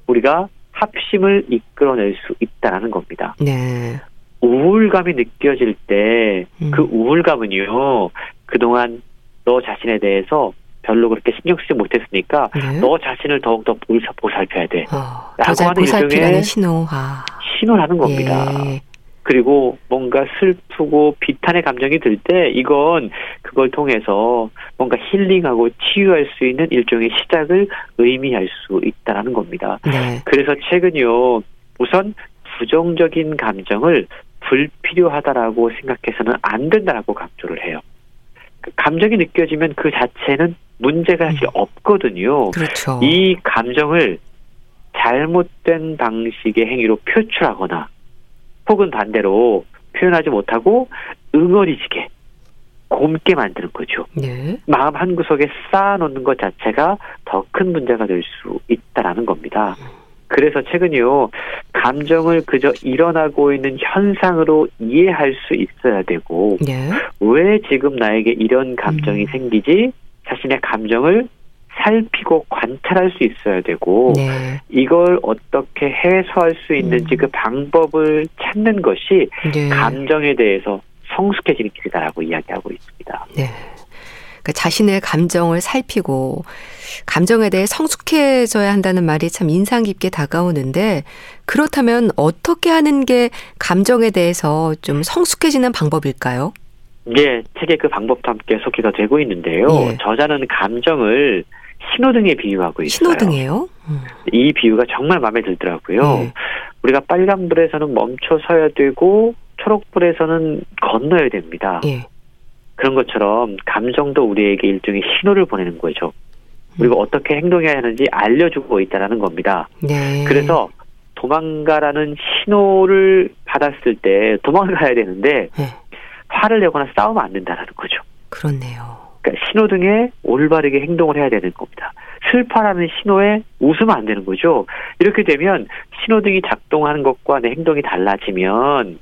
우리가 합심을 이끌어낼 수 있다는 겁니다. 네. 우울감이 느껴질 때그 음. 그 우울감은요 그동안 너 자신에 대해서 별로 그렇게 신경 쓰지 못했으니까 네. 너 자신을 더욱더 보살펴야 돼. 어, 라고 하는 일종의
신호. 아.
신호라는 겁니다. 예. 그리고 뭔가 슬프고 비탄의 감정이 들 때 이건 그걸 통해서 뭔가 힐링하고 치유할 수 있는 일종의 시작을 의미할 수 있다라는 겁니다. 네. 그래서 최근요 우선 부정적인 감정을 불필요하다라고 생각해서는 안 된다라고 강조를 해요. 감정이 느껴지면 그 자체는 문제가 사실 음. 없거든요.
그렇죠.
이 감정을 잘못된 방식의 행위로 표출하거나 혹은 반대로 표현하지 못하고 응어리지게 곰게 만드는 거죠.
네.
마음 한 구석에 쌓아놓는 것 자체가 더 큰 문제가 될 수 있다라는 겁니다. 그래서 최근요 감정을 그저 일어나고 있는 현상으로 이해할 수 있어야 되고
네.
왜 지금 나에게 이런 감정이 음. 생기지 자신의 감정을 살피고 관찰할 수 있어야 되고
네.
이걸 어떻게 해소할 수 있는지 음. 그 방법을 찾는 것이 네. 감정에 대해서 성숙해지는 길이다라고 이야기하고 있습니다.
네. 그러니까 자신의 감정을 살피고 감정에 대해 성숙해져야 한다는 말이 참 인상 깊게 다가오는데 그렇다면 어떻게 하는 게 감정에 대해서 좀 성숙해지는 방법일까요?
예, 책에 그 방법도 함께 소개가 되고 있는데요. 예. 저자는 감정을 신호등에 비유하고 있어요.
신호등이에요?
음. 이 비유가 정말 마음에 들더라고요. 예. 우리가 빨간불에서는 멈춰 서야 되고 초록불에서는 건너야 됩니다.
예.
그런 것처럼 감정도 우리에게 일종의 신호를 보내는 거죠. 그리고 음. 어떻게 행동해야 하는지 알려주고 있다는 겁니다.
네.
그래서 도망가라는 신호를 받았을 때 도망가야 되는데 네. 화를 내거나 싸우면 안 된다는 거죠.
그렇네요.
그러니까 신호등에 올바르게 행동을 해야 되는 겁니다. 슬퍼라는 신호에 웃으면 안 되는 거죠. 이렇게 되면 신호등이 작동하는 것과 내 행동이 달라지면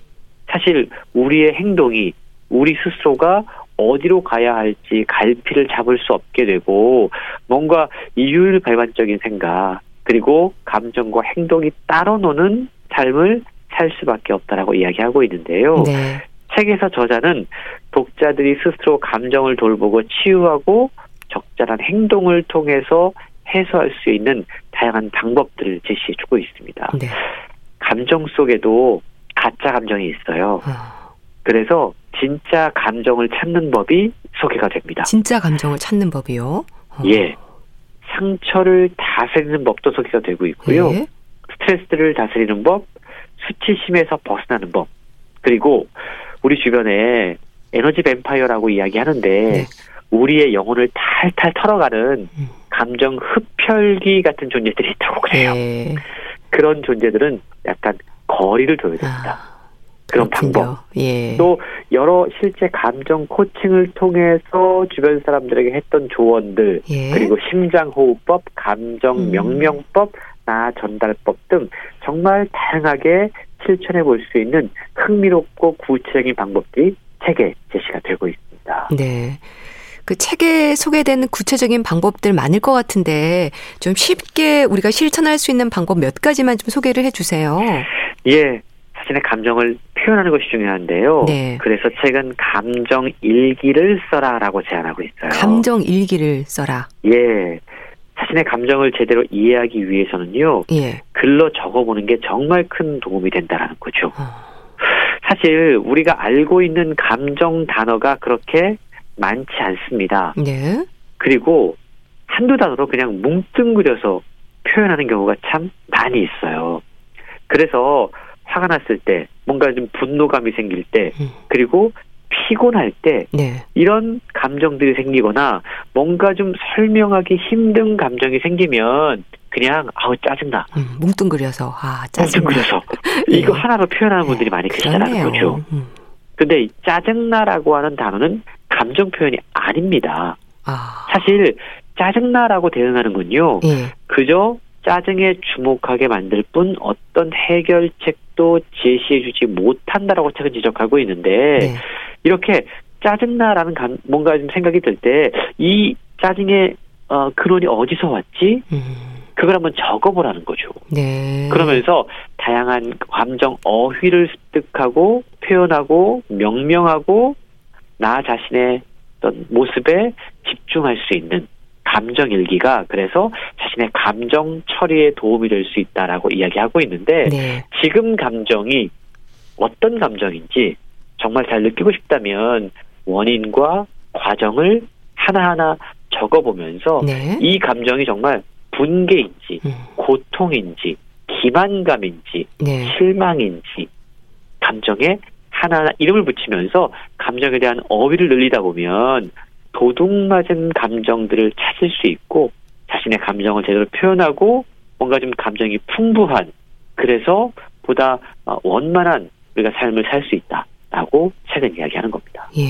사실 우리의 행동이 우리 스스로가 어디로 가야 할지 갈피를 잡을 수 없게 되고 뭔가 이율 발반적인 생각 그리고 감정과 행동이 따로 노는 삶을 살 수밖에 없다라고 이야기하고 있는데요.
네.
책에서 저자는 독자들이 스스로 감정을 돌보고 치유하고 적절한 행동을 통해서 해소할 수 있는 다양한 방법들을 제시해 주고 있습니다.
네.
감정 속에도 가짜 감정이 있어요.
어.
그래서 진짜 감정을 찾는 법이 소개가 됩니다.
진짜 감정을 찾는 법이요? 어.
예. 상처를 다스리는 법도 소개가 되고 있고요.
예.
스트레스를 다스리는 법, 수치심에서 벗어나는 법, 그리고 우리 주변에 에너지 뱀파이어라고 이야기하는데 네. 우리의 영혼을 탈탈 털어가는 음. 감정 흡혈귀 같은 존재들이 있다고 그래요.
네.
그런 존재들은 약간 거리를 둬야 됩니다. 아. 그런 그렇군요. 방법.
예.
또 여러 실제 감정 코칭을 통해서 주변 사람들에게 했던 조언들
예.
그리고 심장호흡법, 감정 음. 명명법, 나 전달법 등 정말 다양하게 실천해 볼 수 있는 흥미롭고 구체적인 방법들이 책에 제시가 되고 있습니다.
네. 그 책에 소개된 구체적인 방법들 많을 것 같은데 좀 쉽게 우리가 실천할 수 있는 방법 몇 가지만 좀 소개를 해 주세요.
예. 자신의 감정을 표현하는 것이 중요한데요.
네.
그래서 책은 감정 일기를 써라라고 제안하고 있어요.
감정 일기를 써라.
예. 자신의 감정을 제대로 이해하기 위해서는요.
예.
글로 적어보는 게 정말 큰 도움이 된다라는 거죠.
어.
사실 우리가 알고 있는 감정 단어가 그렇게 많지 않습니다.
네.
그리고 한두 단어로 그냥 뭉뚱그려서 표현하는 경우가 참 많이 있어요. 그래서 화가 났을 때, 뭔가 좀 분노감이 생길 때, 음. 그리고 피곤할 때
네.
이런 감정들이 생기거나 뭔가 좀 설명하기 힘든 감정이 생기면 그냥 아우 짜증나.
음, 뭉뚱그려서 아 짜증나.
뭉뚱그려서 *laughs* 이거 네. 하나로 표현하는 분들이 많이 계시다는 거죠. 음. 근데 짜증나라고 하는 단어는 감정 표현이 아닙니다.
아.
사실 짜증나라고 대응하는 건요.
예.
그저 짜증에 주목하게 만들 뿐 어떤 해결책도 제시해주지 못한다라고 책은 지적하고 있는데
네.
이렇게 짜증나라는 감, 뭔가 좀 생각이 들 때 이 짜증의 어, 근원이 어디서 왔지?
음.
그걸 한번 적어보라는 거죠.
네.
그러면서 다양한 감정 어휘를 습득하고 표현하고 명명하고 나 자신의 어떤 모습에 집중할 수 있는 감정 일기가 그래서 자신의 감정 처리에 도움이 될 수 있다라고 이야기하고 있는데
네.
지금 감정이 어떤 감정인지 정말 잘 느끼고 싶다면 원인과 과정을 하나하나 적어보면서
네.
이 감정이 정말 분개인지 음. 고통인지 기만감인지
네.
실망인지 감정에 하나하나 이름을 붙이면서 감정에 대한 어휘를 늘리다 보면 도둑맞은 감정들을 찾을 수 있고 자신의 감정을 제대로 표현하고 뭔가 좀 감정이 풍부한 그래서 보다 어, 원만한 우리가 삶을 살 수 있다라고 책은 이야기하는 겁니다.
예.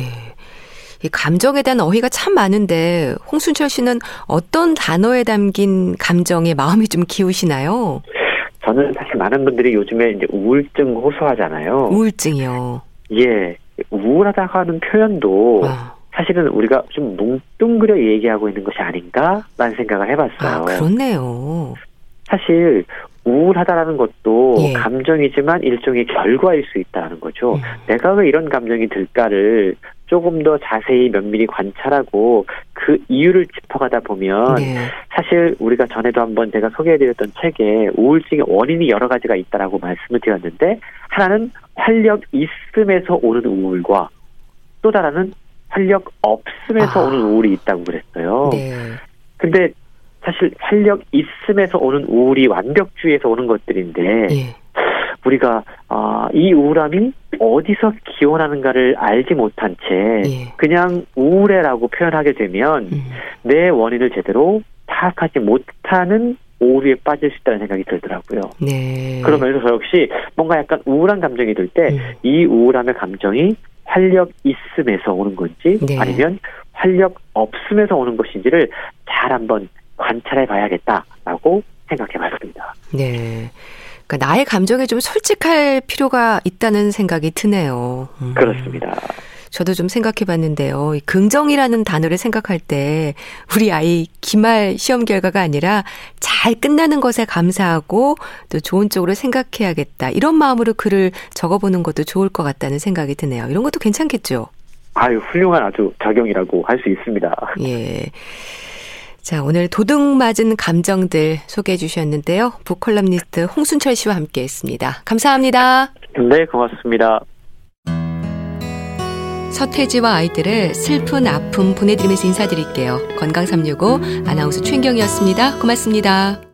이 감정에 대한 어휘가 참 많은데 홍순철 씨는 어떤 단어에 담긴 감정에 마음이 좀 기우시나요?
저는 사실 많은 분들이 요즘에 이제 우울증 호소하잖아요.
우울증이요.
예. 우울하다고 하는 표현도 아. 사실은 우리가 좀 뭉뚱그려 얘기하고 있는 것이 아닌가라는 생각을 해봤어요.
아, 그렇네요.
사실 우울하다라는 것도 예. 감정이지만 일종의 결과일 수 있다는 거죠. 음. 내가 왜 이런 감정이 들까를 조금 더 자세히 면밀히 관찰하고 그 이유를 짚어가다 보면 네. 사실 우리가 전에도 한번 제가 소개해드렸던 책에 우울증의 원인이 여러 가지가 있다라고 말씀을 드렸는데 하나는 활력 있음에서 오는 우울과 또 다른은 활력 없음에서 아. 오는 우울이 있다고 그랬어요. 네. 근데 사실 활력 있음에서 오는 우울이 완벽주의에서 오는 것들인데 예. 우리가 어, 이 우울함이 어디서 기원하는가를 알지 못한 채 예. 그냥 우울해라고 표현하게 되면 음. 내 원인을 제대로 파악하지 못하는 오류에 빠질 수 있다는 생각이 들더라고요. 네. 그러면서 저 역시 뭔가 약간 우울한 감정이 들 때이 음. 우울함의 감정이 활력 있음에서 오는 건지 네. 아니면 활력 없음에서 오는 것인지를 잘 한번 관찰해 봐야겠다라고 생각해 봤습니다.
네. 그러니까 나의 감정에 좀 솔직할 필요가 있다는 생각이 드네요.
음. 그렇습니다.
저도 좀 생각해 봤는데요. 긍정이라는 단어를 생각할 때 우리 아이 기말 시험 결과가 아니라 잘 끝나는 것에 감사하고 또 좋은 쪽으로 생각해야겠다. 이런 마음으로 글을 적어보는 것도 좋을 것 같다는 생각이 드네요. 이런 것도 괜찮겠죠?
아유, 훌륭한 아주 작용이라고 할 수 있습니다.
예. 자, 오늘 도둑 맞은 감정들 소개해 주셨는데요. 북컬럼니스트 홍순철 씨와 함께 했습니다. 감사합니다.
네, 고맙습니다.
서태지와 아이들의 슬픈 아픔 보내드리면서 인사드릴게요. 건강365 아나운서 최인경이었습니다. 고맙습니다.